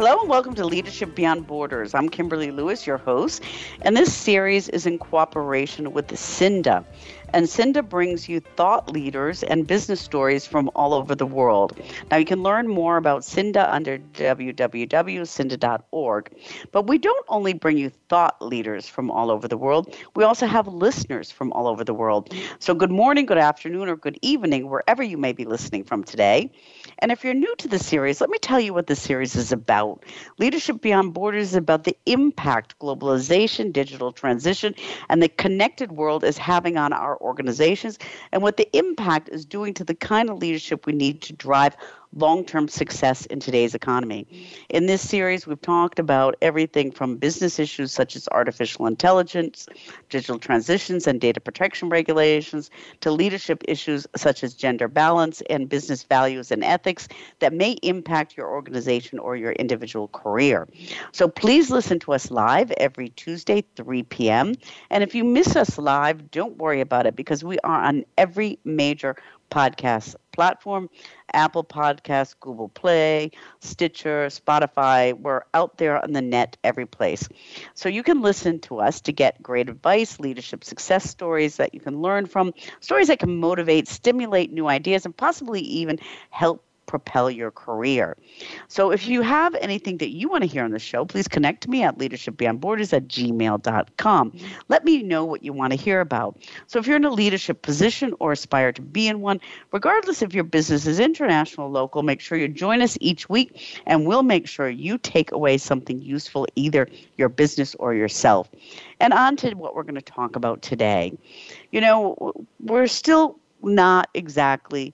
Hello and welcome to Leadership Beyond Borders. I'm Kimberly Lewis, your host, and this series is in cooperation with CINDA. And CINDA brings you thought leaders and business stories from all over the world. Now, you can learn more about CINDA under www.cinda.org. But we don't only bring you thought leaders from all over the world, we also have listeners from all over the world. So, good morning, good afternoon, or good evening, wherever you may be listening from today. And if you're new to the series, let me tell you what the series is about. Leadership Beyond Borders is about the impact globalization, digital transition, and the connected world is having on our organizations and what the impact is doing to the kind of leadership we need to drive long term success in today's economy. In this series, we've talked about everything from business issues such as artificial intelligence, digital transitions, and data protection regulations, to leadership issues such as gender balance and business values and ethics that may impact your organization or your individual career. So please listen to us live every Tuesday, 3 p.m. And if you miss us live, don't worry about it because we are on every major podcast platform Apple Podcasts, Google Play, Stitcher, Spotify. We're out there on the net every place. So you can listen to us to get great advice, leadership success stories that you can learn from, stories that can motivate, stimulate new ideas, and possibly even help propel your career. So if you have anything that you want to hear on the show, please connect to me at leadershipbeyondborders at gmail.com. Let me know what you want to hear about. So if you're in a leadership position or aspire to be in one, regardless if your business is international local, make sure you join us each week and we'll make sure you take away something useful, either your business or yourself. And on to what we're going to talk about today. You know, we're still not exactly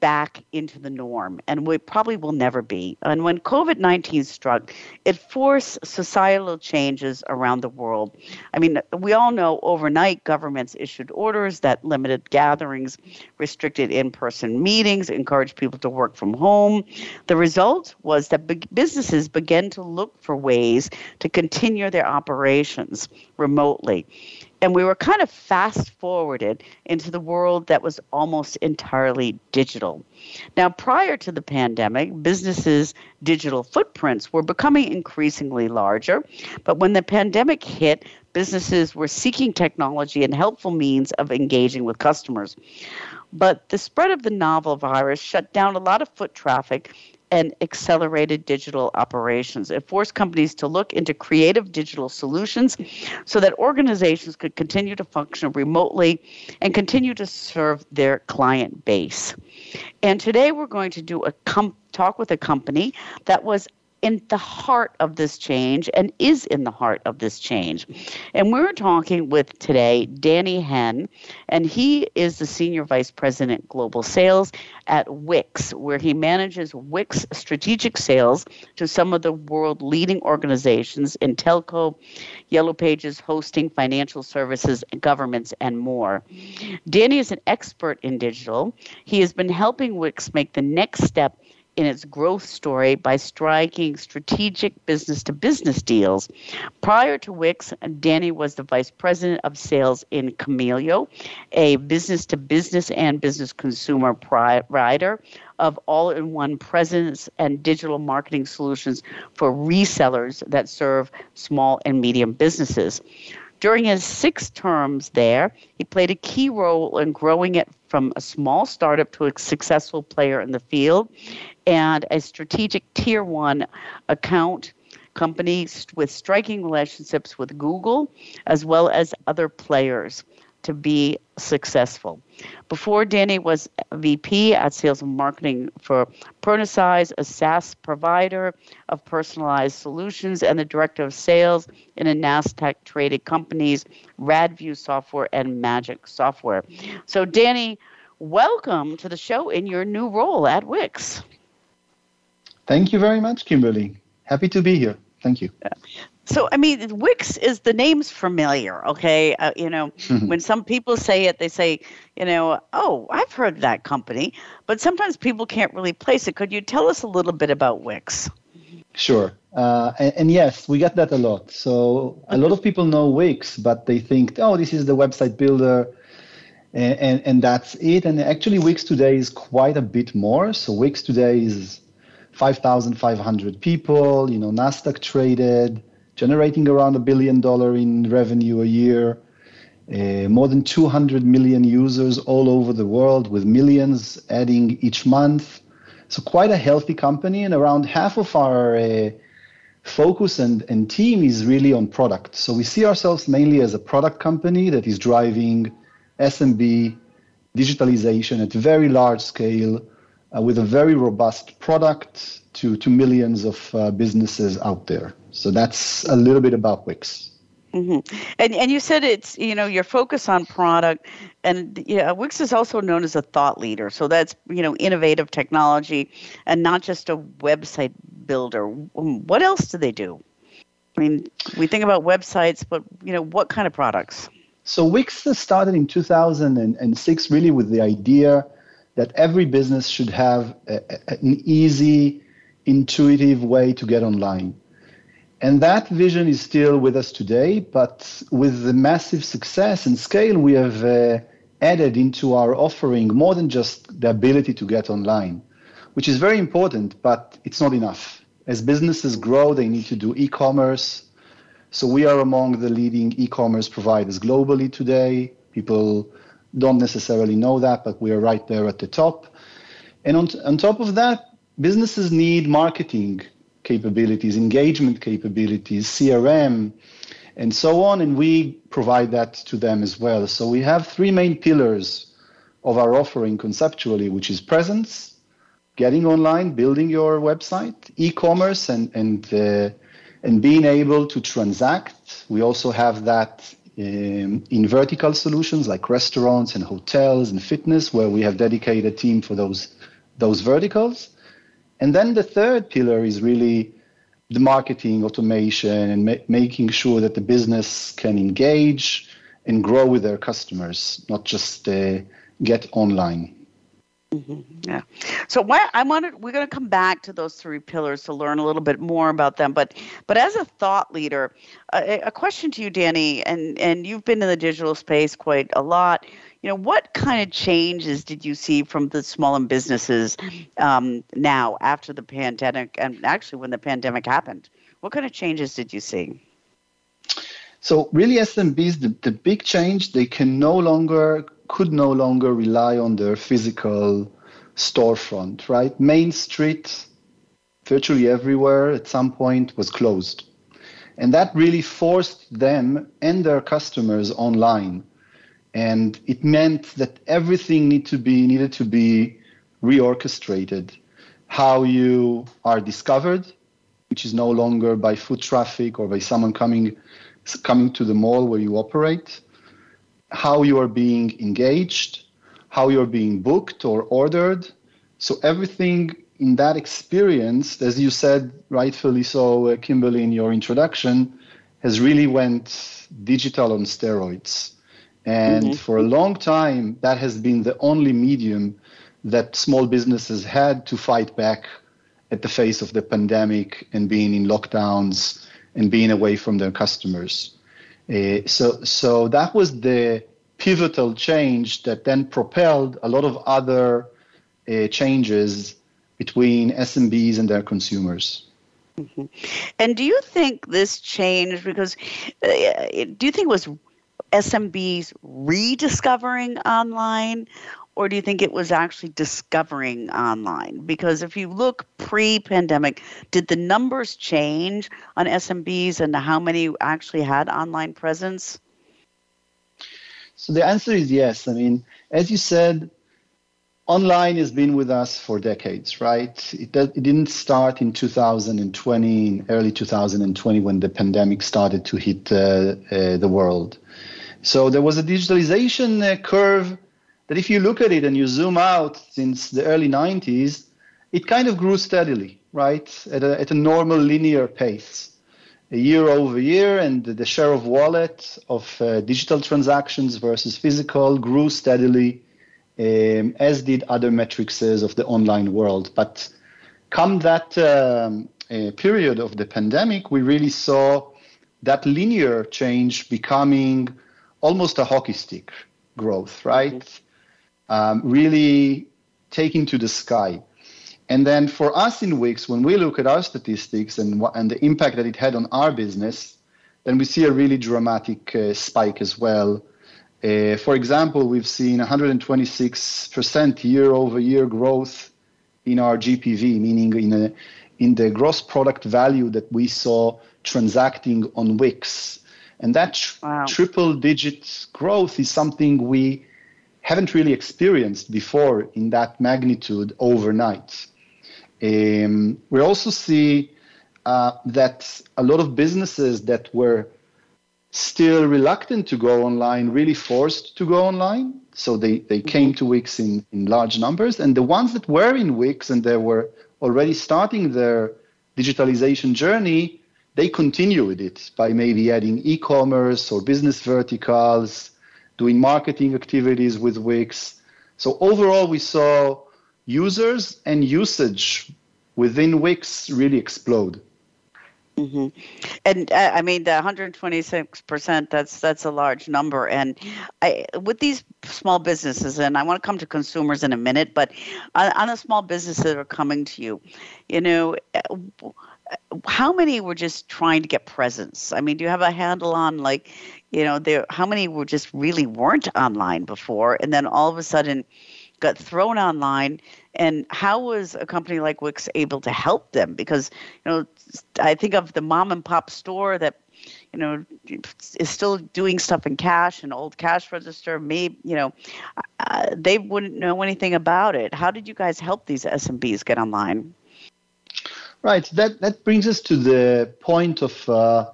back into the norm, and we probably will never be. And when COVID 19 struck, it forced societal changes around the world. I mean, we all know overnight governments issued orders that limited gatherings, restricted in person meetings, encouraged people to work from home. The result was that businesses began to look for ways to continue their operations remotely and we were kind of fast forwarded into the world that was almost entirely digital. Now, prior to the pandemic, businesses' digital footprints were becoming increasingly larger, but when the pandemic hit, businesses were seeking technology and helpful means of engaging with customers. But the spread of the novel virus shut down a lot of foot traffic and accelerated digital operations. It forced companies to look into creative digital solutions so that organizations could continue to function remotely and continue to serve their client base. And today we're going to do a com- talk with a company that was in the heart of this change and is in the heart of this change. And we're talking with today Danny Hen, and he is the Senior Vice President Global Sales at Wix, where he manages Wix strategic sales to some of the world leading organizations in telco, yellow pages, hosting, financial services, governments, and more. Danny is an expert in digital. He has been helping Wix make the next step in its growth story by striking strategic business to business deals. Prior to Wix, Danny was the vice president of sales in Camelio, a business to business and business consumer provider of all in one presence and digital marketing solutions for resellers that serve small and medium businesses. During his six terms there, he played a key role in growing it from a small startup to a successful player in the field and a strategic tier one account company with striking relationships with Google as well as other players to be successful. Before Danny was VP at sales and marketing for Pronosize, a SaaS provider of personalized solutions, and the director of sales in a NASDAQ traded companies, Radview Software and Magic Software. So, Danny, welcome to the show in your new role at Wix. Thank you very much, Kimberly. Happy to be here. Thank you. So, I mean, Wix is the name's familiar, okay? Uh, you know, mm-hmm. when some people say it, they say, you know, oh, I've heard that company, but sometimes people can't really place it. Could you tell us a little bit about Wix? Sure. Uh, and, and, yes, we get that a lot. So a lot of people know Wix, but they think, oh, this is the website builder, and, and, and that's it. And actually, Wix today is quite a bit more. So Wix today is 5,500 people, you know, Nasdaq traded, generating around a billion dollar in revenue a year. Uh, more than 200 million users all over the world, with millions adding each month. So quite a healthy company, and around half of our uh, focus and, and team is really on product. So we see ourselves mainly as a product company that is driving SMB digitalization at very large scale uh, with a very robust product to, to millions of uh, businesses out there. So that's a little bit about Wix. Mm-hmm. And and you said it's you know your focus on product, and yeah, Wix is also known as a thought leader. So that's you know innovative technology, and not just a website builder. What else do they do? I mean, we think about websites, but you know what kind of products? So Wix started in 2006, really with the idea that every business should have a, an easy, intuitive way to get online. And that vision is still with us today, but with the massive success and scale, we have uh, added into our offering more than just the ability to get online, which is very important, but it's not enough. As businesses grow, they need to do e commerce. So we are among the leading e commerce providers globally today. People don't necessarily know that, but we are right there at the top. And on, on top of that, businesses need marketing capabilities, engagement capabilities, CRM, and so on. And we provide that to them as well. So we have three main pillars of our offering conceptually, which is presence, getting online, building your website, e-commerce, and and uh, and being able to transact. We also have that um, in vertical solutions like restaurants and hotels and fitness, where we have dedicated team for those those verticals. And then the third pillar is really the marketing automation and ma- making sure that the business can engage and grow with their customers, not just uh, get online. Mm-hmm. Yeah. So I wanted we're going to come back to those three pillars to learn a little bit more about them. But but as a thought leader, a, a question to you, Danny, and and you've been in the digital space quite a lot you know, what kind of changes did you see from the small and businesses um, now after the pandemic, and actually when the pandemic happened? What kind of changes did you see? So really, SMBs, the, the big change, they can no longer, could no longer rely on their physical storefront, right? Main Street, virtually everywhere at some point was closed. And that really forced them and their customers online and it meant that everything need to be needed to be reorchestrated. How you are discovered, which is no longer by foot traffic or by someone coming coming to the mall where you operate. How you are being engaged, how you are being booked or ordered. So everything in that experience, as you said rightfully so, uh, Kimberly, in your introduction, has really went digital on steroids. And mm-hmm. for a long time, that has been the only medium that small businesses had to fight back at the face of the pandemic and being in lockdowns and being away from their customers. Uh, so, so that was the pivotal change that then propelled a lot of other uh, changes between SMBs and their consumers. Mm-hmm. And do you think this changed because uh, do you think it was SMBs rediscovering online, or do you think it was actually discovering online? Because if you look pre pandemic, did the numbers change on SMBs and how many actually had online presence? So the answer is yes. I mean, as you said, online has been with us for decades, right? It, it didn't start in 2020, in early 2020, when the pandemic started to hit uh, uh, the world. So there was a digitalization uh, curve that, if you look at it and you zoom out since the early 90s, it kind of grew steadily, right, at a, at a normal linear pace. year over year, and the share of wallet of uh, digital transactions versus physical grew steadily, um, as did other metrics of the online world. But come that um, uh, period of the pandemic, we really saw that linear change becoming almost a hockey stick growth, right? Mm-hmm. Um, really taking to the sky. And then for us in Wix, when we look at our statistics and, and the impact that it had on our business, then we see a really dramatic uh, spike as well. Uh, for example, we've seen 126% year over year growth in our GPV, meaning in, a, in the gross product value that we saw transacting on Wix. And that tr- wow. triple digit growth is something we haven't really experienced before in that magnitude overnight. Um, we also see uh, that a lot of businesses that were still reluctant to go online really forced to go online. So they, they came to Wix in, in large numbers. And the ones that were in Wix and they were already starting their digitalization journey, they continue with it by maybe adding e commerce or business verticals, doing marketing activities with Wix. So overall, we saw users and usage within Wix really explode. Mm-hmm. And uh, I mean the 126 percent. That's a large number. And I with these small businesses, and I want to come to consumers in a minute, but on, on the small businesses that are coming to you, you know, uh, how many were just trying to get presents? I mean, do you have a handle on like, you know, there how many were just really weren't online before, and then all of a sudden got thrown online? And how was a company like wix able to help them? Because you know i think of the mom and pop store that you know is still doing stuff in cash and old cash register. Maybe you know uh, they wouldn't know anything about it. How did you guys help these smbs get online right that that brings us to the point of uh,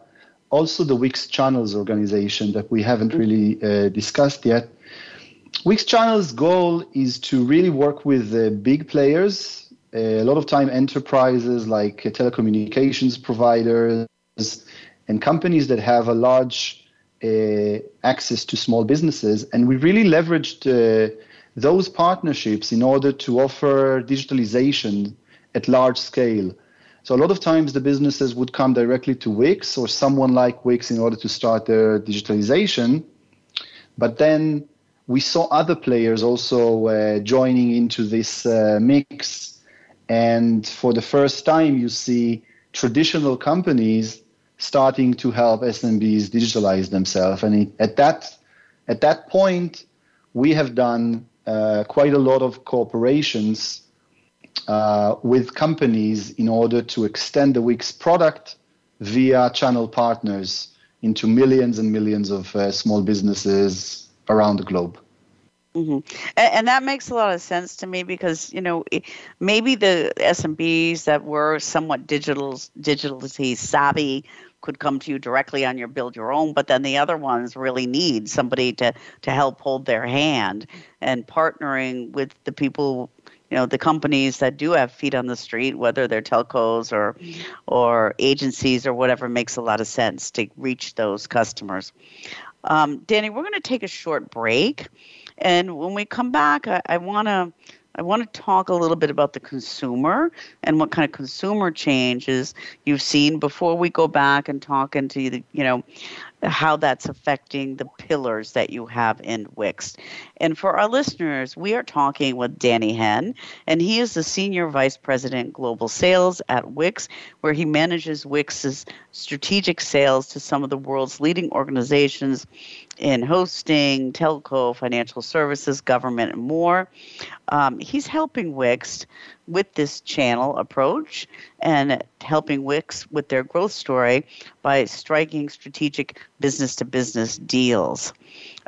also the wix channels organization that we haven't really uh, discussed yet Wix Channel's goal is to really work with the big players, a lot of time enterprises like telecommunications providers and companies that have a large uh, access to small businesses. And we really leveraged uh, those partnerships in order to offer digitalization at large scale. So a lot of times the businesses would come directly to Wix or someone like Wix in order to start their digitalization. But then we saw other players also uh, joining into this uh, mix. And for the first time, you see traditional companies starting to help SMBs digitalize themselves. And at that at that point, we have done uh, quite a lot of cooperations uh, with companies in order to extend the Wix product via channel partners into millions and millions of uh, small businesses around the globe. Mm-hmm. And, that makes a lot of sense to me because you know maybe the SMBs that were somewhat digital digitally savvy could come to you directly on your build your own, but then the other ones really need somebody to to help hold their hand and partnering with the people you know the companies that do have feet on the street whether they're telcos or or agencies or whatever makes a lot of sense to reach those customers um, Danny, we're going to take a short break. And when we come back, I want to I want to talk a little bit about the consumer and what kind of consumer changes you've seen before we go back and talk into the, you know, how that's affecting the pillars that you have in Wix. And for our listeners, we are talking with Danny Henn, and he is the Senior Vice President Global Sales at Wix, where he manages Wix's strategic sales to some of the world's leading organizations in hosting, telco, financial services, government, and more. Um, he's helping Wix with this channel approach and helping Wix with their growth story by striking strategic business to business deals.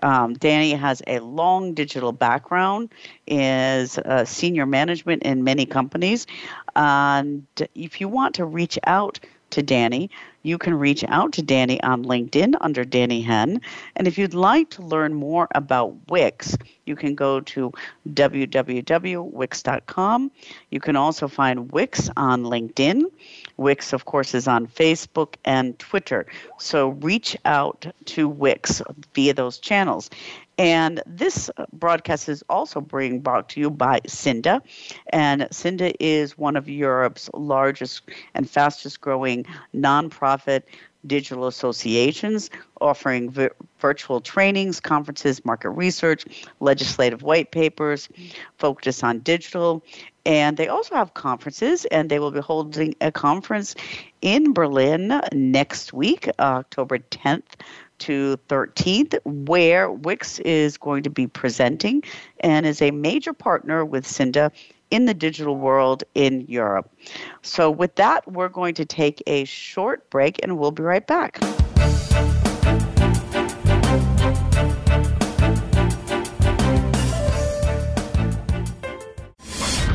Um, Danny has a long digital background, is senior management in many companies. And if you want to reach out to Danny, you can reach out to Danny on LinkedIn under Danny Henn. And if you'd like to learn more about Wix, you can go to www.wix.com. You can also find Wix on LinkedIn. Wix, of course, is on Facebook and Twitter. So reach out to Wix via those channels. And this broadcast is also being brought to you by Cinda. And Cinda is one of Europe's largest and fastest growing nonprofit digital associations offering vi- virtual trainings, conferences, market research, legislative white papers, focus on digital. And they also have conferences, and they will be holding a conference in Berlin next week, October 10th to 13th, where Wix is going to be presenting and is a major partner with Cinda in the digital world in Europe. So, with that, we're going to take a short break and we'll be right back.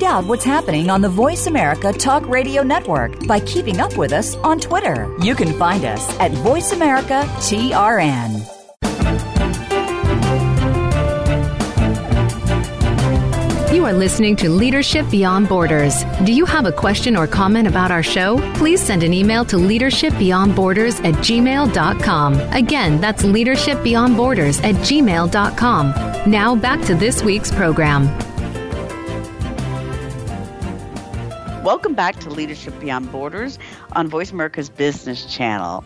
Find out what's happening on the Voice America Talk Radio Network by keeping up with us on Twitter. You can find us at Voice America TRN. You are listening to Leadership Beyond Borders. Do you have a question or comment about our show? Please send an email to leadershipbeyondborders at gmail.com. Again, that's leadershipbeyondborders at gmail.com. Now back to this week's program. Welcome back to Leadership Beyond Borders on Voice America's Business Channel.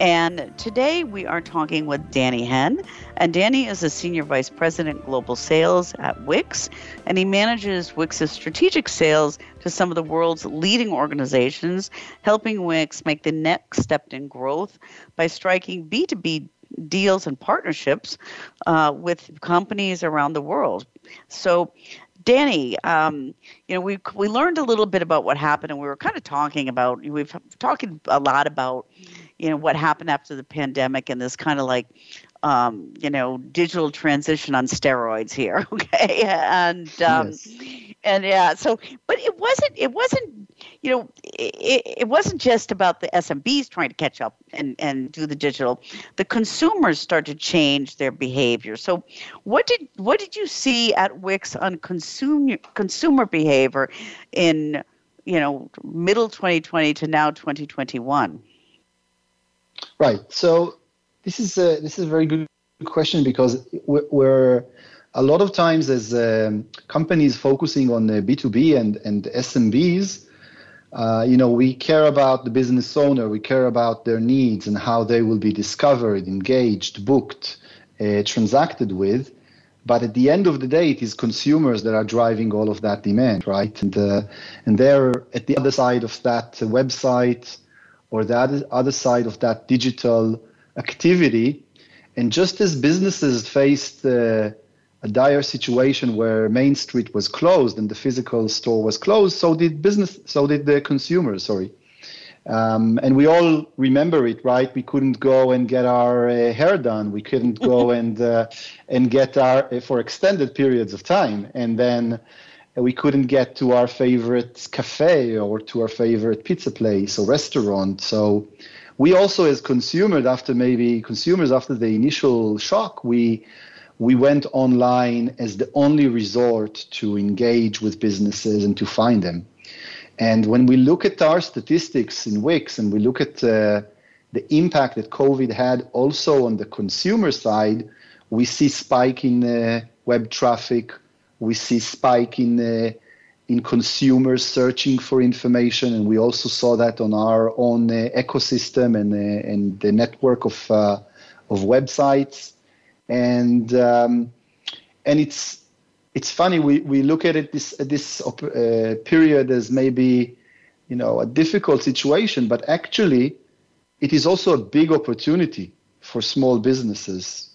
And today we are talking with Danny Henn. And Danny is a Senior Vice President Global Sales at Wix. And he manages Wix's strategic sales to some of the world's leading organizations, helping Wix make the next step in growth by striking B2B deals and partnerships uh, with companies around the world. So, Danny, um, you know, we we learned a little bit about what happened, and we were kind of talking about. We've talking a lot about, you know, what happened after the pandemic and this kind of like, um, you know, digital transition on steroids here. Okay, and um, yes. and yeah, so but it wasn't it wasn't you know, it, it wasn't just about the SMBs trying to catch up and, and do the digital. The consumers started to change their behavior. So, what did what did you see at Wix on consumer consumer behavior in you know middle 2020 to now 2021? Right. So this is a, this is a very good question because we're a lot of times as um, companies focusing on B2B and, and SMBs, uh, you know, we care about the business owner, we care about their needs and how they will be discovered, engaged, booked, uh, transacted with. But at the end of the day, it is consumers that are driving all of that demand, right? And uh, and they're at the other side of that website or the other, side of that digital activity. And just as businesses faced uh, a dire situation where Main Street was closed and the physical store was closed, so did business, so did the consumers. Sorry, um, and we all remember it, right? We couldn't go and get our uh, hair done. We couldn't go and uh, and get our uh, for extended periods of time, and then we couldn't get to our favorite cafe or to our favorite pizza place or restaurant. So we also, as consumers, after maybe consumers after the initial shock, we we went online as the only resort to engage with businesses and to find them. And when we look at our statistics in Wix and we look at uh, the impact that COVID had also on the consumer side, we see spike in uh, web traffic, we see spike in uh, in consumers searching for information, and we also saw that on our own uh, ecosystem and uh, and the network of uh, of websites and um, and it's it's funny we, we look at it this this uh, period as maybe you know, a difficult situation, but actually, it is also a big opportunity for small businesses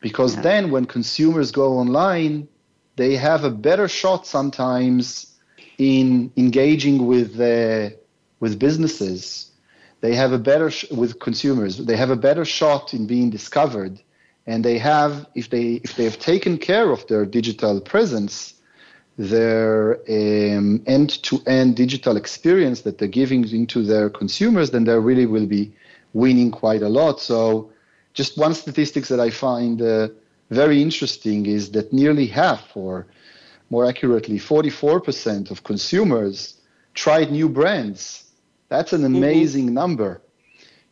because yeah. then when consumers go online, they have a better shot sometimes in engaging with uh, with businesses. They have a better sh- with consumers. They have a better shot in being discovered, and they have if they if they have taken care of their digital presence, their um, end-to-end digital experience that they're giving into their consumers, then they really will be winning quite a lot. So, just one statistics that I find uh, very interesting is that nearly half, or more accurately, 44% of consumers tried new brands. That's an mm-hmm. amazing mm-hmm. number.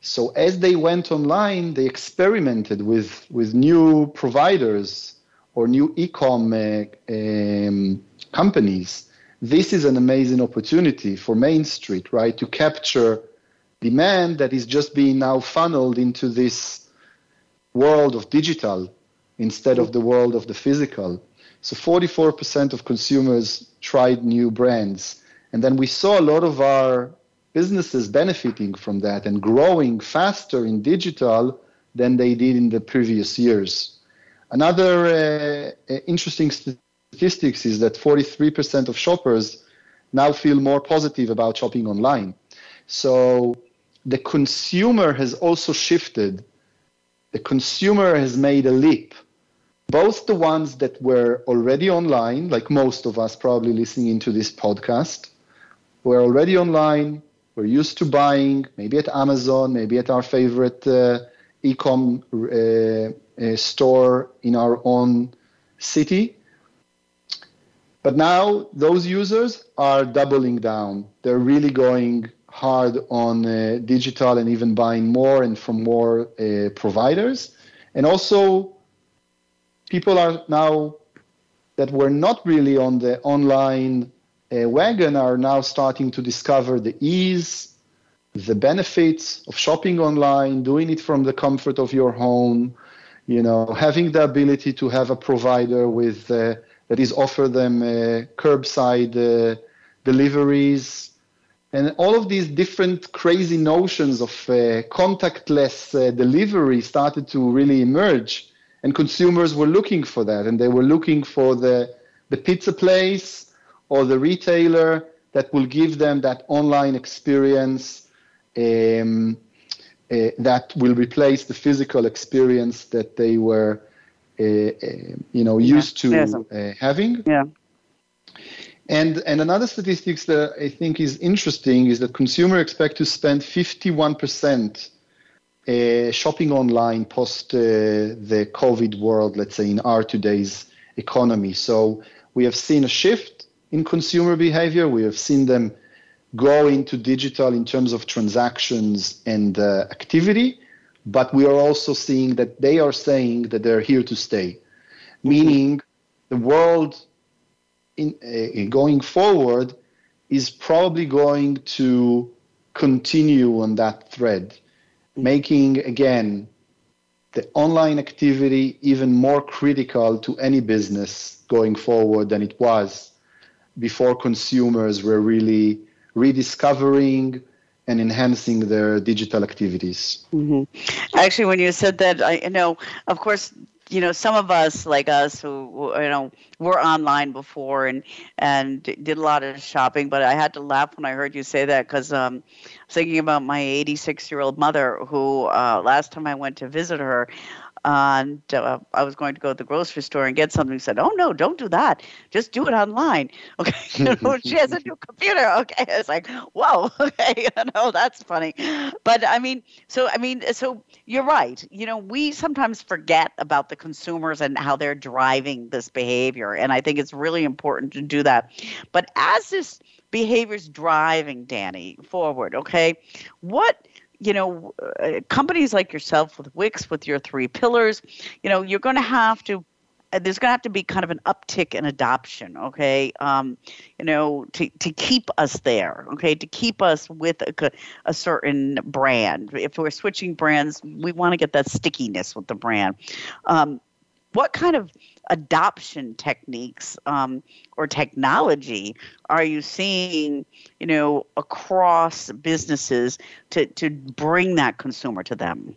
So as they went online, they experimented with, with new providers or new e-com uh, um, companies. This is an amazing opportunity for Main Street, right, to capture demand that is just being now funneled into this world of digital instead of the world of the physical. So 44% of consumers tried new brands. And then we saw a lot of our businesses benefiting from that and growing faster in digital than they did in the previous years. Another uh, uh interesting statistics is that 43% of shoppers now feel more positive about shopping online. So the consumer has also shifted. The consumer has made a leap. Both the ones that were already online, like most of us probably listening into this podcast, were already online, we're used to buying, maybe at Amazon, maybe at our favorite uh, e-com uh, uh, store in our own city. But now those users are doubling down. They're really going hard on uh, digital and even buying more and from more uh, providers. And also, people are now that were not really on the online wagon are now starting to discover the ease, the benefits of shopping online, doing it from the comfort of your home, you know, having the ability to have a provider with uh, that is offer them uh, curbside uh, deliveries. And all of these different crazy notions of uh, contactless uh, delivery started to really emerge and consumers were looking for that and they were looking for the the pizza place or the retailer that will give them that online experience um, uh, that will replace the physical experience that they were uh, uh, you know used yeah. to uh, having yeah and, and another statistics that I think is interesting is that consumer expect to spend 51% uh, shopping online post uh, the COVID world, let's say in our today's economy. So we have seen a shift in consumer behavior. We have seen them go into digital in terms of transactions and uh, activity, but we are also seeing that they are saying that they're here to stay, meaning the world in, uh, going forward is probably going to continue on that thread, making again the online activity even more critical to any business going forward than it was before consumers were really rediscovering and enhancing their digital activities. Mm-hmm. Actually, when you said that, I know, of course, you know, some of us like us who you know were online before and and did a lot of shopping, but I had to laugh when I heard you say that because um, I was thinking about my 86 year old mother who uh, last time I went to visit her, and uh, I was going to go to the grocery store and get something. Said, "Oh no, don't do that. Just do it online." Okay, you know, she has a new computer. Okay, it's like, whoa. Okay, you know, that's funny. But I mean, so I mean, so you're right. You know, we sometimes forget about the consumers and how they're driving this behavior, and I think it's really important to do that. But as this behavior's driving Danny forward, okay, what you know, uh, companies like yourself with Wix, with your three pillars, you know, you're going to have to uh, there's going to have to be kind of an uptick in adoption, okay? Um, you know, to, to keep us there, okay? To keep us with a, a certain brand. If we're switching brands, we want to get that stickiness with the brand. Um, what kind of adoption techniques um, or technology are you seeing, you know, across businesses to, to bring that consumer to them?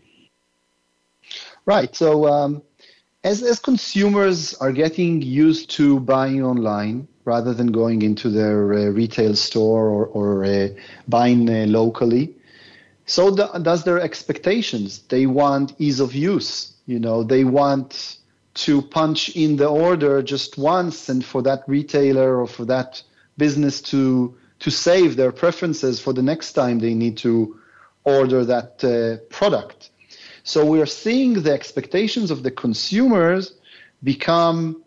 Right. So um, as, as consumers are getting used to buying online rather than going into their uh, retail store or, or uh, buying uh, locally, so the, does their expectations. They want ease of use. You know, they want to punch in the order just once and for that retailer or for that business to to save their preferences for the next time they need to order that uh, product. So we are seeing the expectations of the consumers become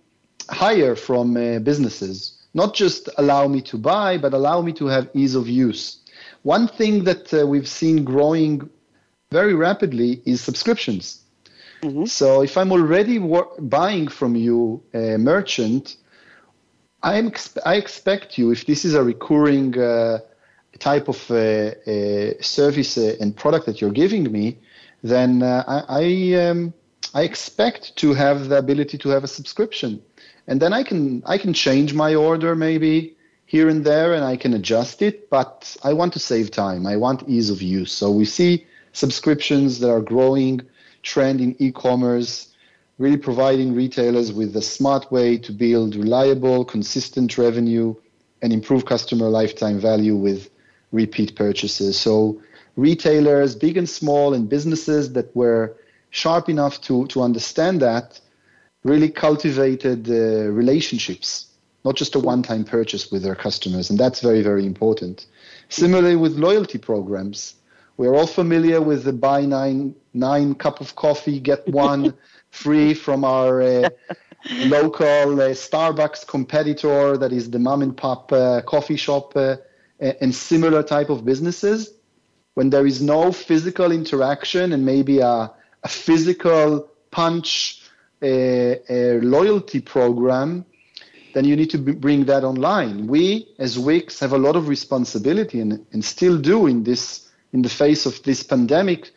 higher from uh, businesses. Not just allow me to buy, but allow me to have ease of use. One thing that uh, we've seen growing very rapidly is subscriptions. Mm-hmm. So if I'm already wor- buying from you, a merchant, I'm ex- I expect you, if this is a recurring uh, type of uh, uh, service uh, and product that you're giving me, then uh, I I, um, I expect to have the ability to have a subscription, and then I can I can change my order maybe here and there, and I can adjust it. But I want to save time. I want ease of use. So we see subscriptions that are growing trend in e-commerce, really providing retailers with a smart way to build reliable, consistent revenue and improve customer lifetime value with repeat purchases. So retailers, big and small, and businesses that were sharp enough to, to understand that really cultivated uh, relationships, not just a one-time purchase with their customers. And that's very, very important. Similarly with loyalty programs, we're all familiar with the buy nine nine cup of coffee get one free from our uh, local uh, Starbucks competitor that is the mom and pop uh, coffee shop uh, and similar type of businesses. When there is no physical interaction and maybe a, a physical punch a, a loyalty program, then you need to b- bring that online. We, as Wix, have a lot of responsibility and, and still do in this in the face of this pandemic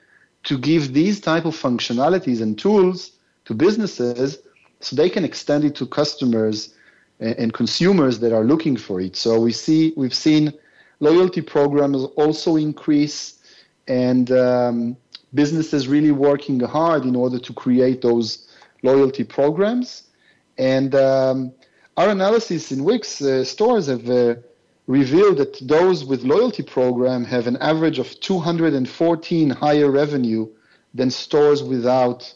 to give these type of functionalities and tools to businesses so they can extend it to customers and consumers that are looking for it. So we see we've seen loyalty programs also increase and um, businesses really working hard in order to create those loyalty programs. And um, our analysis in Wix uh, stores have uh, revealed that those with loyalty program have an average of 214 higher revenue than stores without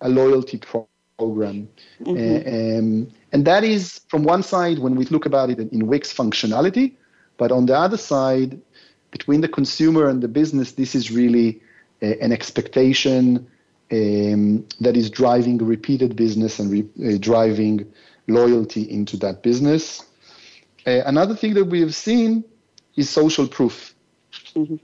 a loyalty pro- program. Mm-hmm. Um, and that is, from one side, when we look about it in Wix functionality, but on the other side, between the consumer and the business, this is really a, an expectation um, that is driving repeated business and re- uh, driving loyalty into that business. Uh, another thing that we have seen is social proof. Mm-hmm.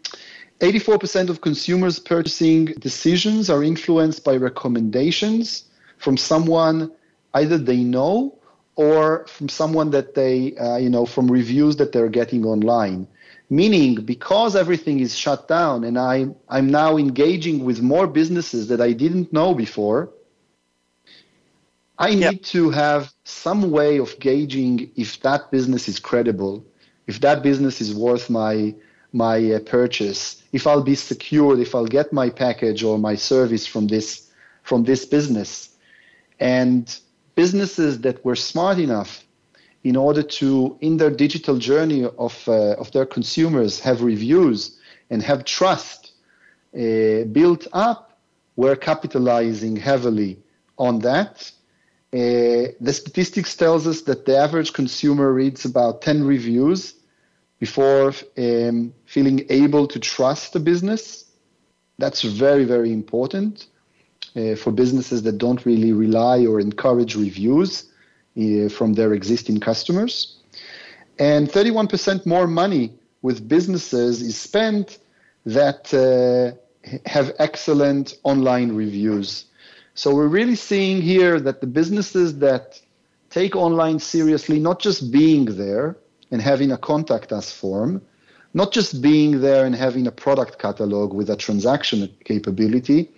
84% of consumers' purchasing decisions are influenced by recommendations from someone either they know or from someone that they, uh, you know, from reviews that they're getting online. Meaning, because everything is shut down and I, I'm now engaging with more businesses that I didn't know before, I need yep. to have some way of gauging if that business is credible, if that business is worth my my uh, purchase, if I'll be secured, if I'll get my package or my service from this from this business. And businesses that were smart enough in order to in their digital journey of uh, of their consumers have reviews and have trust uh, built up were capitalizing heavily on that uh, the statistics tells us that the average consumer reads about 10 reviews before um, feeling able to trust a business. That's very, very important uh, for businesses that don't really rely or encourage reviews uh, from their existing customers. And 31% more money with businesses is spent that uh, have excellent online reviews. So we're really seeing here that the businesses that take online seriously, not just being there and having a contact us form, not just being there and having a product catalog with a transaction capability,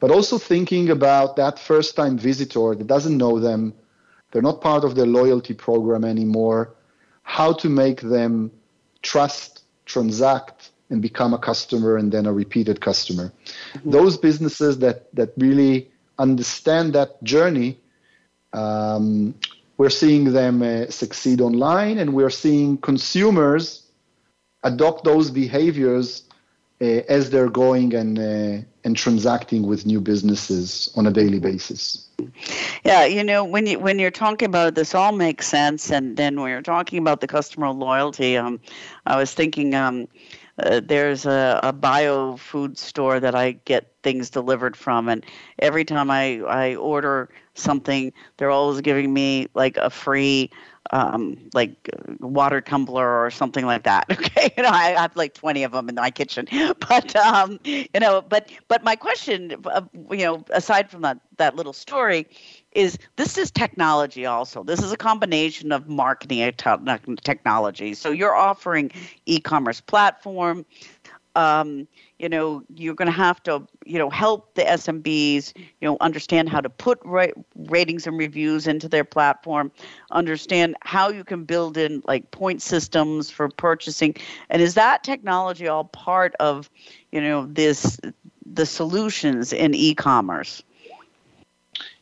but also thinking about that first time visitor that doesn't know them, they're not part of their loyalty program anymore, how to make them trust, transact, and become a customer and then a repeated customer. Mm-hmm. Those businesses that, that really understand that journey, um, we're seeing them uh, succeed online and we're seeing consumers adopt those behaviors uh, as they're going and uh, and transacting with new businesses on a daily basis. Yeah, you know, when you when you're talking about this, all makes sense, and then when you're talking about the customer loyalty, um, I was thinking, um, uh, there's a, a bio food store that I get things delivered from, and every time I I order something, they're always giving me like a free um, like water tumbler or something like that. Okay, you know, I, have like twenty of them in my kitchen, but um, you know, but but my question, uh, you know, aside from that that little story, is this is technology also. This is a combination of marketing and technology. So you're offering e-commerce platform. Um, you know you're going to have to you know help the SMBs you know understand how to put ra- ratings and reviews into their platform understand how you can build in like point systems for purchasing and is that technology all part of you know this the solutions in e-commerce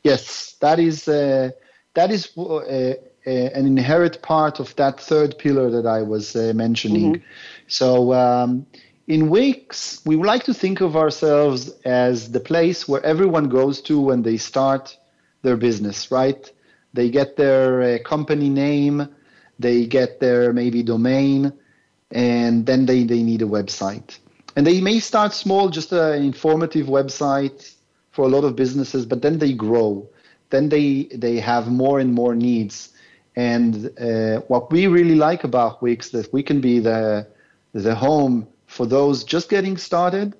yes that is uh, that is uh, uh, an inherent part of that third pillar that I was uh, mentioning mm-hmm. so um, in Wix, we like to think of ourselves as the place where everyone goes to when they start their business, right? They get their uh, company name, they get their maybe domain, and then they, they need a website. And they may start small, just an informative website for a lot of businesses, but then they grow. Then they, they have more and more needs. And uh, what we really like about Wix is that we can be the, the home for those just getting started,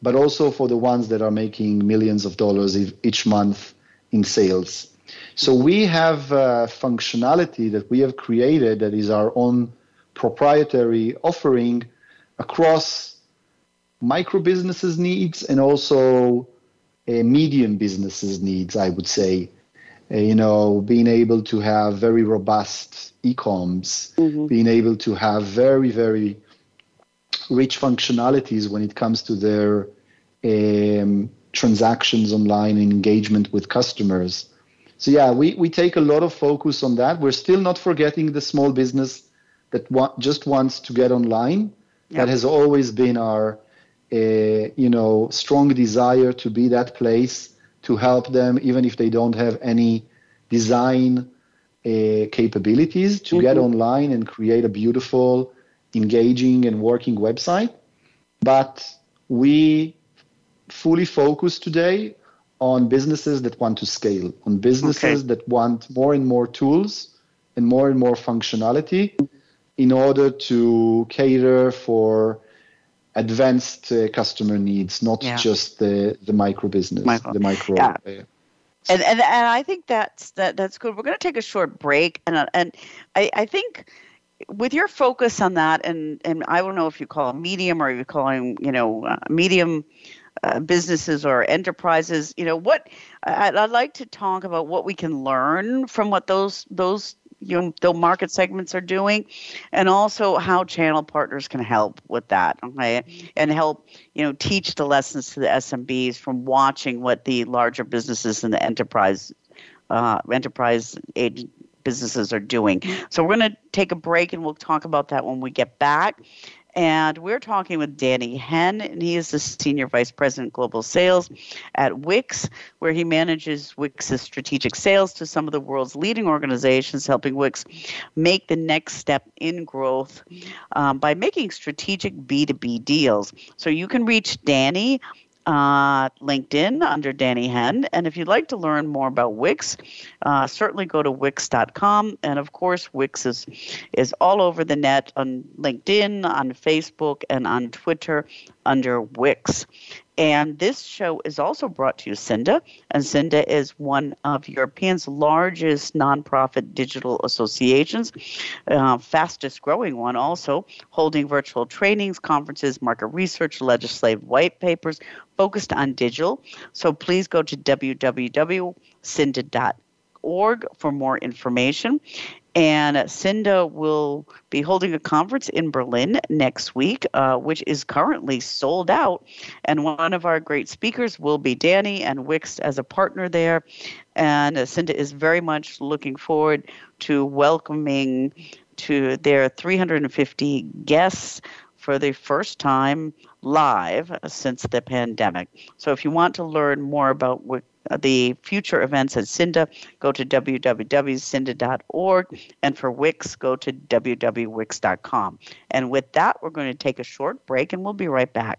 but also for the ones that are making millions of dollars each month in sales. So we have functionality that we have created that is our own proprietary offering across micro businesses needs and also medium businesses needs, I would say. Uh, you know, being able to have very robust e-coms, mm-hmm. being able to have very, very rich functionalities when it comes to their um, transactions online and engagement with customers. So yeah, we, we take a lot of focus on that. We're still not forgetting the small business that wa- just wants to get online. Yep. That has always been our you know strong desire to be that place to help them, even if they don't have any design uh, capabilities, to mm-hmm. get online and create a beautiful engaging and working website. But we fully focus today on businesses that want to scale, on businesses okay. that want more and more tools and more and more functionality in order to cater for advanced uh, customer needs, not yeah. just the, the micro business, micro. the micro. Yeah. Uh, and, and and I think that's that that's good. We're going to take a short break, and and I, I think with your focus on that, and and I don't know if you call them medium or you call them, you know, uh, medium uh, businesses or enterprises. You know, what I'd, I'd like to talk about what we can learn from what those those you know the market segments are doing and also how channel partners can help with that okay and help you know teach the lessons to the smbs from watching what the larger businesses and the enterprise uh, enterprise agent businesses are doing. So we're going to take a break and we'll talk about that when we get back. And we're talking with Danny Henn, and he is the Senior Vice President Global Sales at Wix, where he manages Wix's strategic sales to some of the world's leading organizations, helping Wix make the next step in growth um, by making strategic B2B deals. So you can reach Danny uh, LinkedIn under Danny Hen. And if you'd like to learn more about Wix, uh, certainly go to Wix.com. And of course, Wix is, is all over the net on LinkedIn, on Facebook, and on Twitter under Wix. And this show is also brought to you, Cinda. And Cinda is one of Europeans' largest nonprofit digital associations, uh, fastest growing one also, holding virtual trainings, conferences, market research, legislative white papers focused on digital. So please go to www.cinda.org for more information. And Cinda will be holding a conference in Berlin next week, uh, which is currently sold out. And one of our great speakers will be Danny and Wix as a partner there. And Cinda is very much looking forward to welcoming to their 350 guests for the first time live since the pandemic. So if you want to learn more about uh, Uh, the future events at Cinda, go to www.cinda.org. And for Wix, go to www.wix.com. And with that, we're going to take a short break and we'll be right back.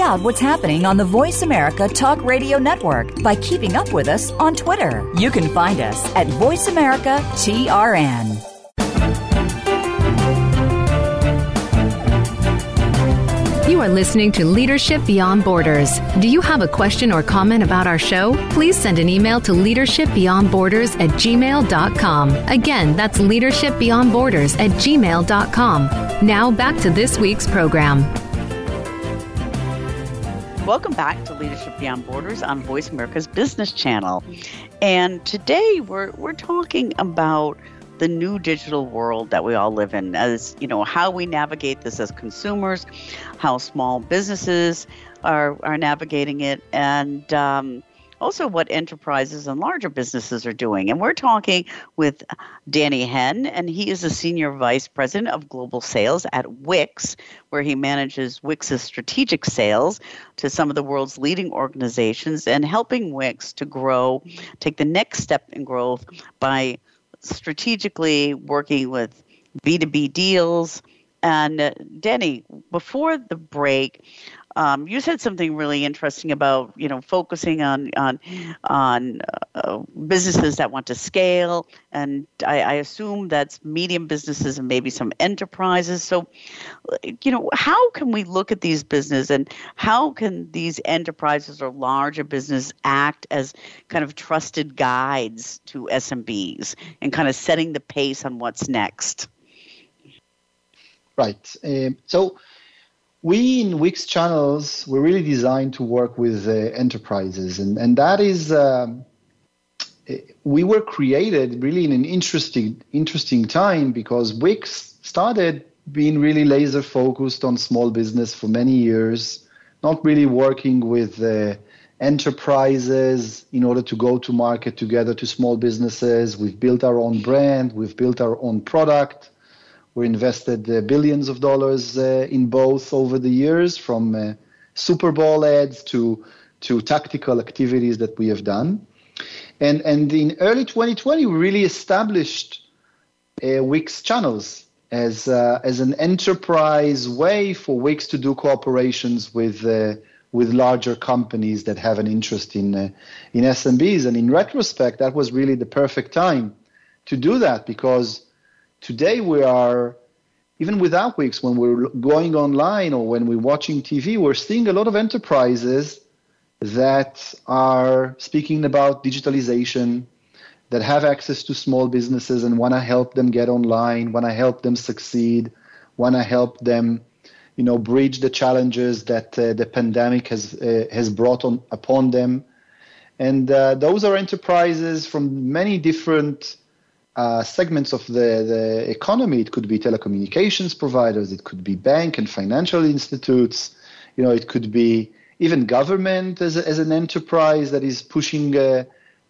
Out what's happening on the Voice America Talk Radio Network by keeping up with us on Twitter. You can find us at Voice America TRN. You are listening to Leadership Beyond Borders. Do you have a question or comment about our show? Please send an email to leadershipbeyondborders at gmail.com. Again, that's leadershipbeyondborders at gmail.com. Now back to this week's program. Welcome back to Leadership Beyond Borders on Voice America's Business Channel. And today we're, we're talking about the new digital world that we all live in as you know how we navigate this as consumers how small businesses are, are navigating it and um, also what enterprises and larger businesses are doing. And we're talking with Danny Henn, and he is a Senior Vice President of Global Sales at Wix, where he manages Wix's strategic sales to some of the world's leading organizations and helping Wix to grow, take the next step in growth by strategically working with B2B deals. And uh, Denny, before the break, um, you said something really interesting about you know focusing on on on uh, businesses that want to scale, and I, I, assume that's medium businesses and maybe some enterprises. So, you know, how can we look at these businesses and how can these enterprises or larger business act as kind of trusted guides to SMBs and kind of setting the pace on what's next? Right. Um, so we in Wix channels, we're really designed to work with uh, enterprises, and and that is um, we were created really in an interesting interesting time because Wix started being really laser focused on small business for many years, not really working with uh, enterprises in order to go to market together to small businesses. We've built our own brand, we've built our own product we invested uh, billions of dollars uh, in both over the years, from uh, Super Bowl ads to to tactical activities that we have done. And and in early 2020, we really established uh, Wix channels as uh, as an enterprise way for Wix to do cooperations with uh, with larger companies that have an interest in uh, in SMBs. And in retrospect, that was really the perfect time to do that because today we are even without Wix, when we're going online or when we're watching TV, we're seeing a lot of enterprises that are speaking about digitalization, that have access to small businesses and want to help them get online, want to help them succeed, want to help them, you know, bridge the challenges that uh, the pandemic has uh, has brought on upon them. And uh, those are enterprises from many different uh, segments of the, the economy. It could be telecommunications providers, it could be bank and financial institutes, you know, it could be even government as, a, as an enterprise that is pushing uh,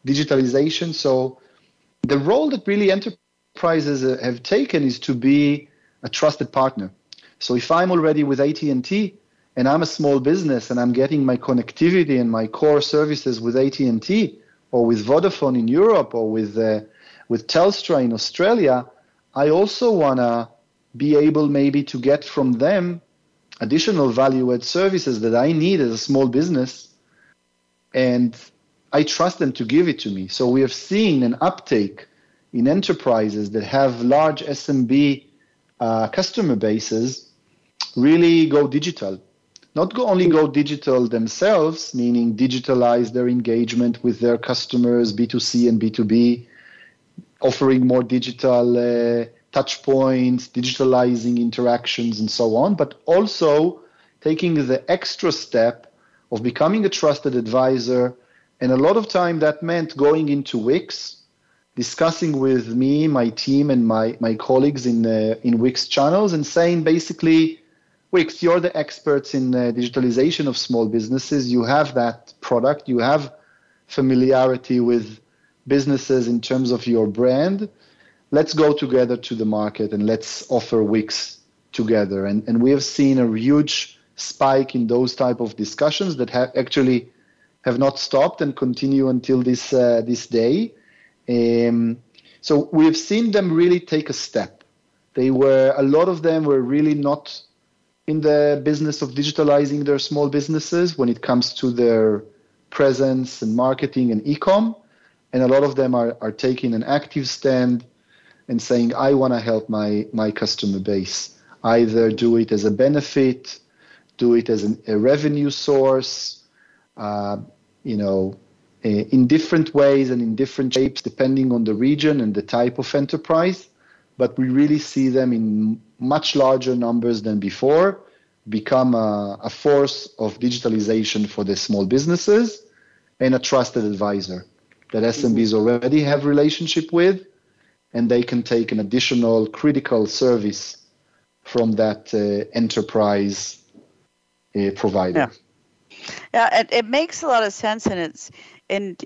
digitalization. So the role that really enterprises uh, have taken is to be a trusted partner. So if I'm already with AT&T and I'm a small business and I'm getting my connectivity and my core services with AT&T or with Vodafone in Europe or with uh, with Telstra in Australia, I also want to be able maybe to get from them additional value add services that I need as a small business. And I trust them to give it to me. So we have seen an uptake in enterprises that have large SMB uh, customer bases really go digital. Not go, only go digital themselves, meaning digitalize their engagement with their customers, B2C and B2B, offering more digital uh, touch points, digitalizing interactions, and so on, but also taking the extra step of becoming a trusted advisor. And a lot of time that meant going into Wix, discussing with me, my team, and my, my colleagues in, uh, in Wix channels, and saying basically, Wix, you're the experts in uh, digitalization of small businesses. You have that product, you have familiarity with businesses in terms of your brand, let's go together to the market and let's offer Wix together. And, and we have seen a huge spike in those type of discussions that have actually have not stopped and continue until this uh, this day. Um, so we have seen them really take a step. They were a lot of them were really not in the business of digitalizing their small businesses when it comes to their presence and marketing and e-com and a lot of them are, are taking an active stand and saying, I want to help my, my customer base. Either do it as a benefit, do it as an, a revenue source, uh, you know, in different ways and in different shapes depending on the region and the type of enterprise. But we really see them in much larger numbers than before become a, a force of digitalization for the small businesses and a trusted advisor that SMBs already have relationship with, and they can take an additional critical service from that uh, enterprise uh, provider. Yeah, yeah it, it makes a lot of sense, and it's and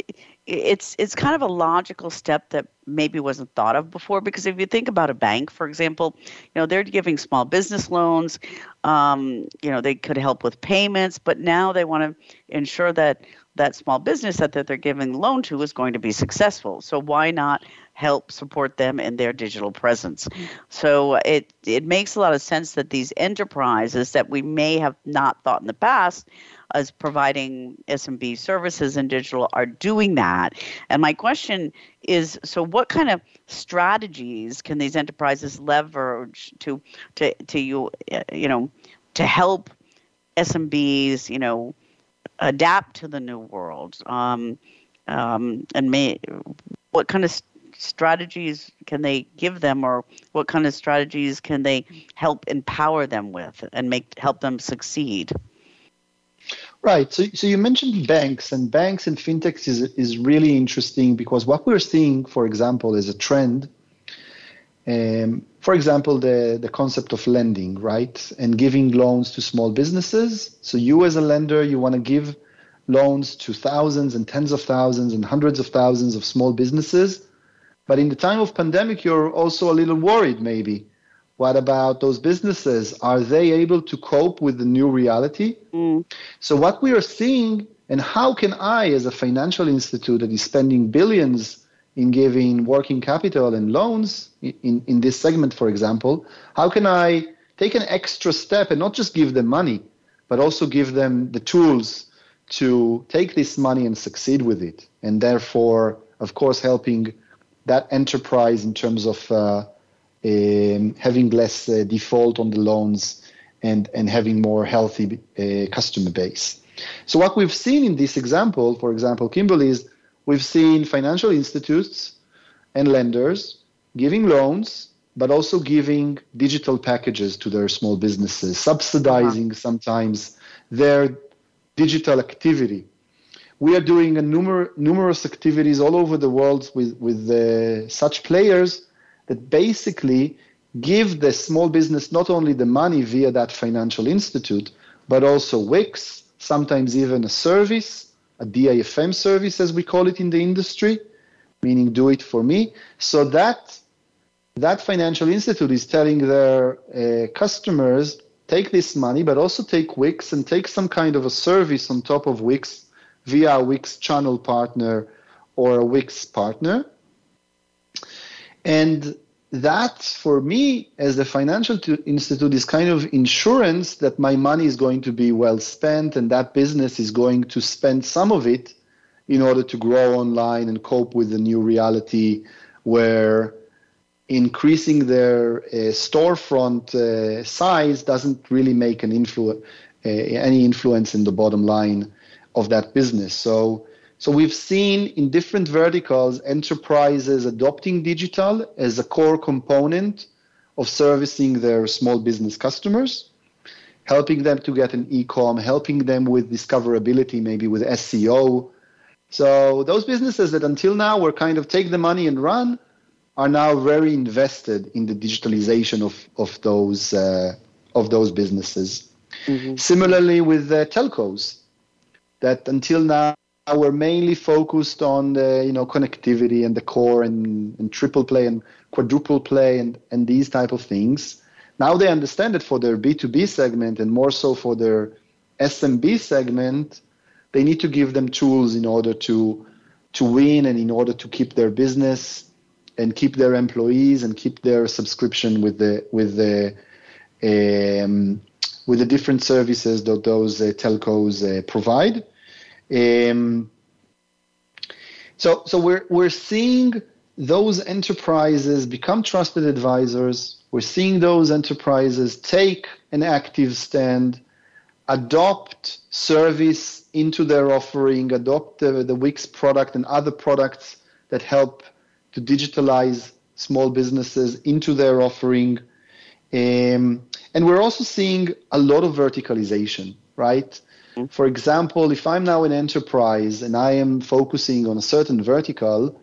it's it's kind of a logical step that maybe wasn't thought of before because if you think about a bank for example you know they're giving small business loans um, you know they could help with payments but now they want to ensure that that small business that, that they're giving loan to is going to be successful. So why not help support them in their digital presence? So it it makes a lot of sense that these enterprises that we may have not thought in the past as providing SMB services in digital are doing that. And my question is so what kind of strategies can these enterprises leverage to to to you you know to help SMBs, you know, adapt to the new world? Um, um, and may, what kind of strategies can they give them, or what kind of strategies can they help empower them with and make help them succeed? Right. So, so you mentioned banks, and banks and fintechs is is really interesting because what we're seeing, for example, is a trend. Um, for example, the, the concept of lending, right? And giving loans to small businesses. So you as a lender, you want to give loans to thousands and tens of thousands and hundreds of thousands of small businesses. But in the time of pandemic, you're also a little worried maybe. What about those businesses? Are they able to cope with the new reality? Mm. So what we are seeing and how can I, as a financial institute that is spending billions in giving working capital and loans in, in this segment, for example, how can I take an extra step and not just give them money, but also give them the tools to take this money and succeed with it? And therefore, of course, helping that enterprise in terms of uh, um, having less uh, default on the loans and, and having more healthy uh, customer base. So what we've seen in this example, for example, Kimberly, is We've seen financial institutes and lenders giving loans, but also giving digital packages to their small businesses, subsidizing uh-huh. sometimes their digital activity. we are doing a numer- numerous activities all over the world with, with uh, such players that basically give the small business not only the money via that financial institute, but also Wix, sometimes even a service, a DIFM service as we call it in the industry, meaning do it for me. So that that financial institute is telling their uh, customers take this money, but also take Wix and take some kind of a service on top of Wix via a Wix channel partner or a Wix partner. And that for me as a financial institute is kind of insurance that my money is going to be well spent and that business is going to spend some of it in order to grow online and cope with the new reality where increasing their uh, storefront uh, size doesn't really make an influ- uh, any influence in the bottom line of that business so so we've seen in different verticals enterprises adopting digital as a core component of servicing their small business customers, helping them to get an e-com, helping them with discoverability, maybe with SEO. So those businesses that until now were kind of take the money and run are now very invested in the digitalization of, of those uh, of those businesses. Mm-hmm. Similarly with uh, telcos, that until now we're mainly focused on the you know connectivity and the core and, and triple play and quadruple play and, and these type of things. Now they understand that for their B2B segment and more so for their SMB segment, they need to give them tools in order to to win and in order to keep their business and keep their employees and keep their subscription with the with the um, with the different services that those uh, telcos uh, provide. Um, so, so we're we're seeing those enterprises become trusted advisors. We're seeing those enterprises take an active stand, adopt service into their offering, adopt the, the Wix product and other products that help to digitalize small businesses into their offering. Um, and we're also seeing a lot of verticalization, right? For example, if I'm now an enterprise and I am focusing on a certain vertical,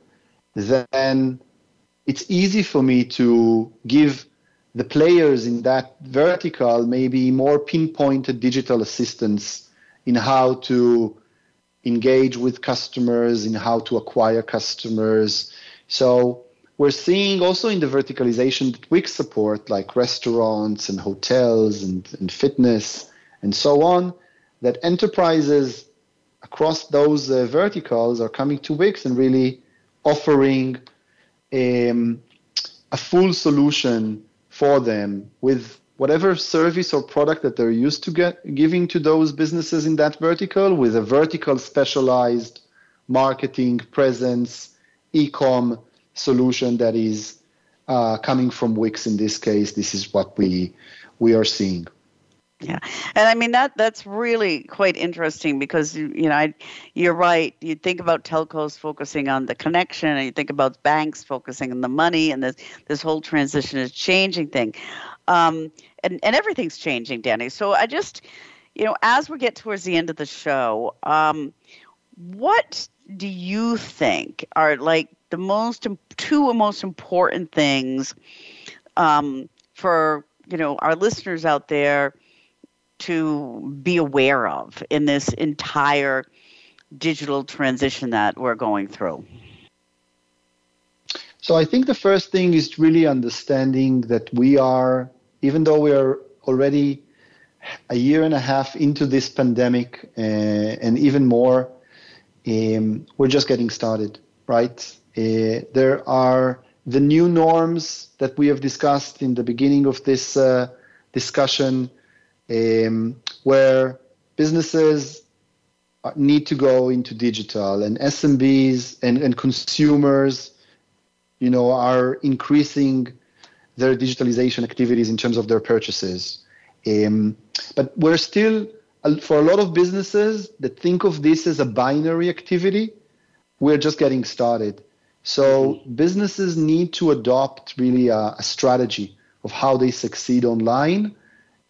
then it's easy for me to give the players in that vertical maybe more pinpointed digital assistance in how to engage with customers, in how to acquire customers. So we're seeing also in the verticalization that Wix support, like restaurants and hotels and, and fitness and so on, that enterprises across those uh, verticals are coming to Wix and really offering um, a full solution for them with whatever service or product that they're used to get giving to those businesses in that vertical with a vertical specialized marketing presence e-com solution that is uh, coming from Wix in this case this is what we we are seeing yeah, and I mean that that's really quite interesting because you know I, you're right. You think about telcos focusing on the connection, and you think about banks focusing on the money, and this this whole transition is changing thing, um, and and everything's changing, Danny. So I just, you know, as we get towards the end of the show, um, what do you think are like the most two most important things um, for you know our listeners out there? to be aware of in this entire digital transition that we're going through? So I think the first thing is really understanding that we are, even though we are already a year and a half into this pandemic uh, and even more, um, we're just getting started, right? Uh, there are the new norms that we have discussed in the beginning of this uh, discussion um, where businesses need to go into digital and SMBs and, and consumers, you know, are increasing their digitalization activities in terms of their purchases. Um, but we're still, for a lot of businesses that think of this as a binary activity, we're just getting started. So mm-hmm. businesses need to adopt really a, a strategy of how they succeed online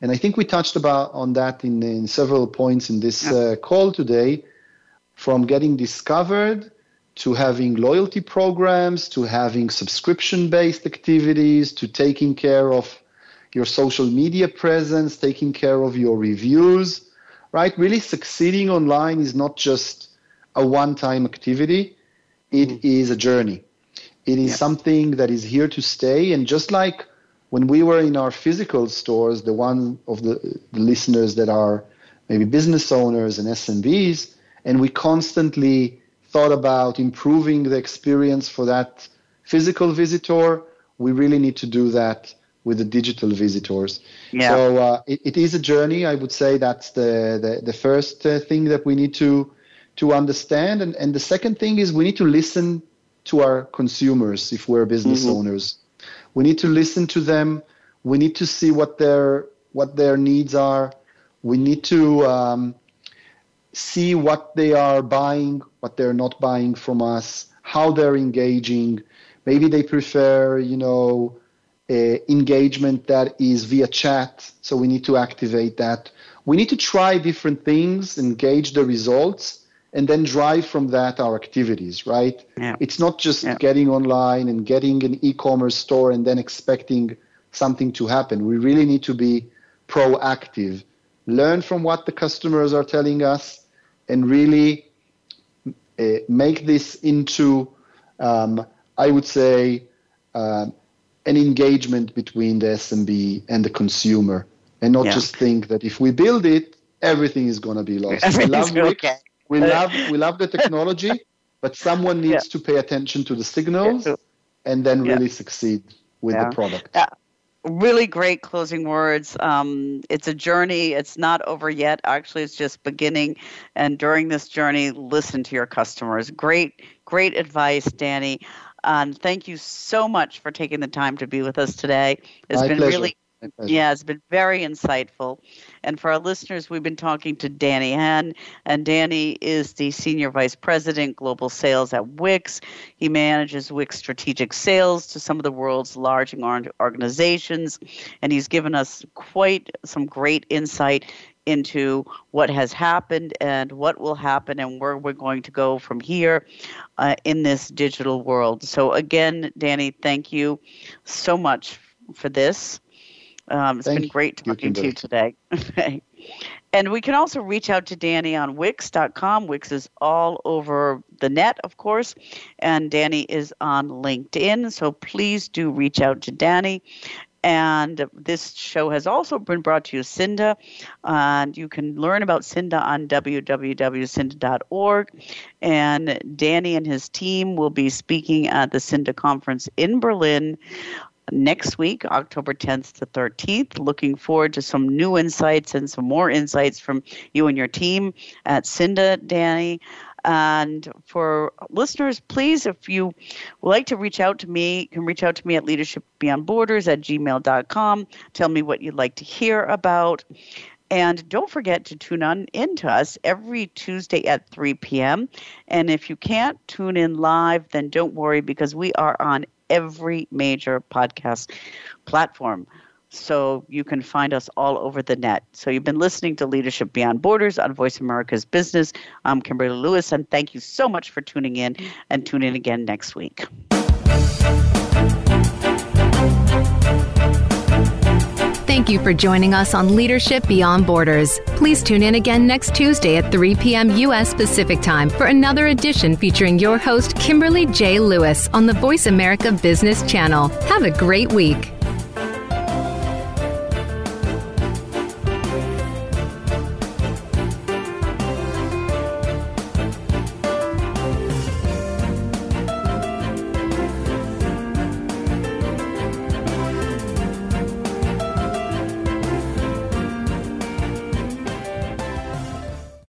and I think we touched about on that in, in several points in this uh, call today. from getting discovered to having loyalty programs, to having subscription based activities, to taking care of your social media presence, taking care of your reviews, right? Really succeeding online is not just a one time activity, It mm-hmm. is a journey. It is yeah. something that is here to stay. And just like when we were in our physical stores, the one of the, the listeners that are maybe business owners and SMBs, and we constantly thought about improving the experience for that physical visitor, we really need to do that with the digital visitors. Yeah. So uh, it, it is a journey. I would say that's the the, the first uh, thing that we need to to understand, and and the second thing is we need to listen to our consumers if we're business mm-hmm. owners. We need to listen to them. We need to see what their what their needs are. We need to um, see what they are buying, what they're not buying from us, how they're engaging. Maybe they prefer, you know, engagement that is via chat. So we need to activate that. We need to try different things, engage the results, and then drive from that our activities, right? Yeah. It's not just yeah. getting online and getting an e commerce store and then expecting something to happen. We really need to be proactive, learn from what the customers are telling us, and really uh, make this into, um, I would say, uh, an engagement between the SMB and the consumer, and not yeah. just think that if we build it, everything is going to be lost. We love, okay. we love we love the technology, but someone needs yeah. to pay attention to the signals and then really succeed with the product really great closing words. Um, it's a journey. It's not over yet. Actually, it's just beginning. And during this journey, listen to your customers. Great, great advice, Danny. And thank you so much for taking the time to be with us today. It's My been pleasure. really yeah, it's been very insightful. And for our listeners, we've been talking to Danny Han, and Danny is the Senior Vice President, Global Sales at Wix. He manages Wix strategic sales to some of the world's large organizations, and he's given us quite some great insight into what has happened and what will happen and where we're going to go from here uh, in this digital world. So, again, Danny, thank you so much for this. Um, it's thank been great talking to you today. and we can also reach out to Danny on Wix.com. Wix is all over the net, of course, and Danny is on LinkedIn. So please do reach out to Danny. And this show has also been brought to you Cinda, and you can learn about Cinda on www.cinda.org. And Danny and his team will be speaking at the Cinda conference in Berlin next week, October 10th to 13th. Looking forward to some new insights and some more insights from you and your team at Cinda, Danny. And for listeners, please, if you would like to reach out to me, you can reach out to me at leadershipbeyondborders at gmail.com. Tell me what you'd like to hear about. And don't forget to tune on into us every Tuesday at 3 p.m. And if you can't tune in live, then don't worry because we are on every major podcast platform. So you can find us all over the net. So you've been listening to Leadership Beyond Borders on Voice America's Business. I'm Kimberly Lewis, and thank you so much for tuning in and tune in again next week. Thank you for joining us on Leadership Beyond Borders. Please tune in again next Tuesday at 3 p.m. U.S. Pacific Time for another edition featuring your host, Kimberly J. Lewis, on the Voice America Business Channel. Have a great week.